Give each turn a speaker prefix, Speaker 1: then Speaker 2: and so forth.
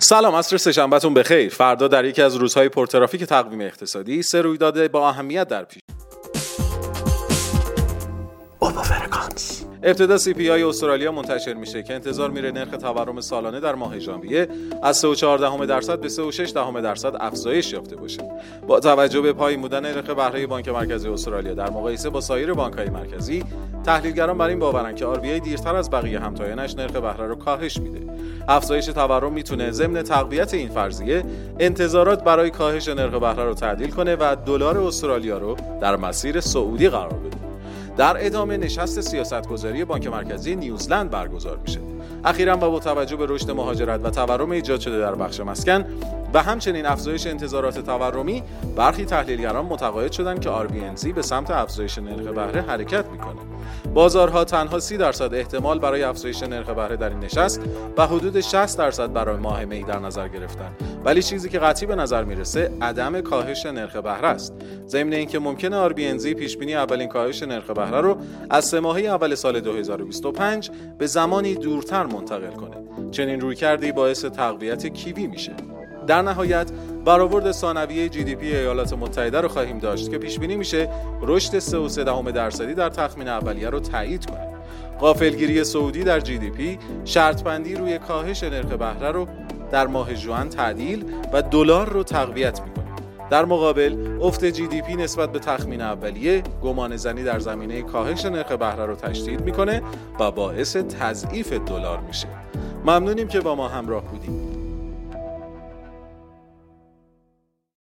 Speaker 1: سلام عصر سهشنبهتون بخیر. فردا در یکی از روزهای پرترافیک تقویم اقتصادی سه رویداد با اهمیت در پیش ابتدا CPI استرالیا منتشر میشه که انتظار میره نرخ تورم سالانه در ماه ژانویه از 3.4 درصد به 3.6 درصد افزایش یافته باشه. با توجه به پایین بودن نرخ بهره بانک مرکزی استرالیا در مقایسه با سایر بانکهای مرکزی تحلیلگران بر این باورن که RBA دیرتر از بقیه همتایانش نرخ بهره رو کاهش میده. افزایش تورم می‌تونه ضمن تقویت این فرضیه انتظارات برای کاهش نرخ بهره رو تعدیل کنه و دلار استرالیا رو در مسیر صعودی قرار بده. در ادامه نشست سیاستگذاری بانک مرکزی نیوزلند برگزار میشه. اخیرا و با توجه به رشد مهاجرت و تورم ایجاد شده در بخش مسکن و همچنین افزایش انتظارات تورمی برخی تحلیلگران متقاعد شدند که RBNC به سمت افزایش نرخ بهره حرکت می‌کنه. بازارها تنها 30 درصد احتمال برای افزایش نرخ بهره در این نشست و حدود 60 درصد برای ماه می در نظر گرفتن. ولی چیزی که قطعی به نظر می‌رسه عدم کاهش نرخ بهره است. ضمن اینکه ممکنه آر بی پیش بینی اولین کاهش نرخ بهره رو از سه ماهه اول سال 2025 به زمانی دورتر منتقل کنه چنین رویکردی باعث تقویت کیوی میشه در نهایت برآورد ثانویه جی دی پی ایالات متحده رو خواهیم داشت که پیش بینی میشه رشد 3.3 درصدی در تخمین اولیه رو تایید کنه. غافلگیری سعودی در جی دی پی شرط بندی روی کاهش نرخ بهره رو در ماه جوان تعدیل و دلار رو تقویت می‌کنه. در مقابل افت جی دی پی نسبت به تخمین اولیه گمان زنی در زمینه کاهش نرخ بهره رو تشدید می‌کنه و باعث تضعیف دلار میشه. ممنونیم که با ما همراه بودیم.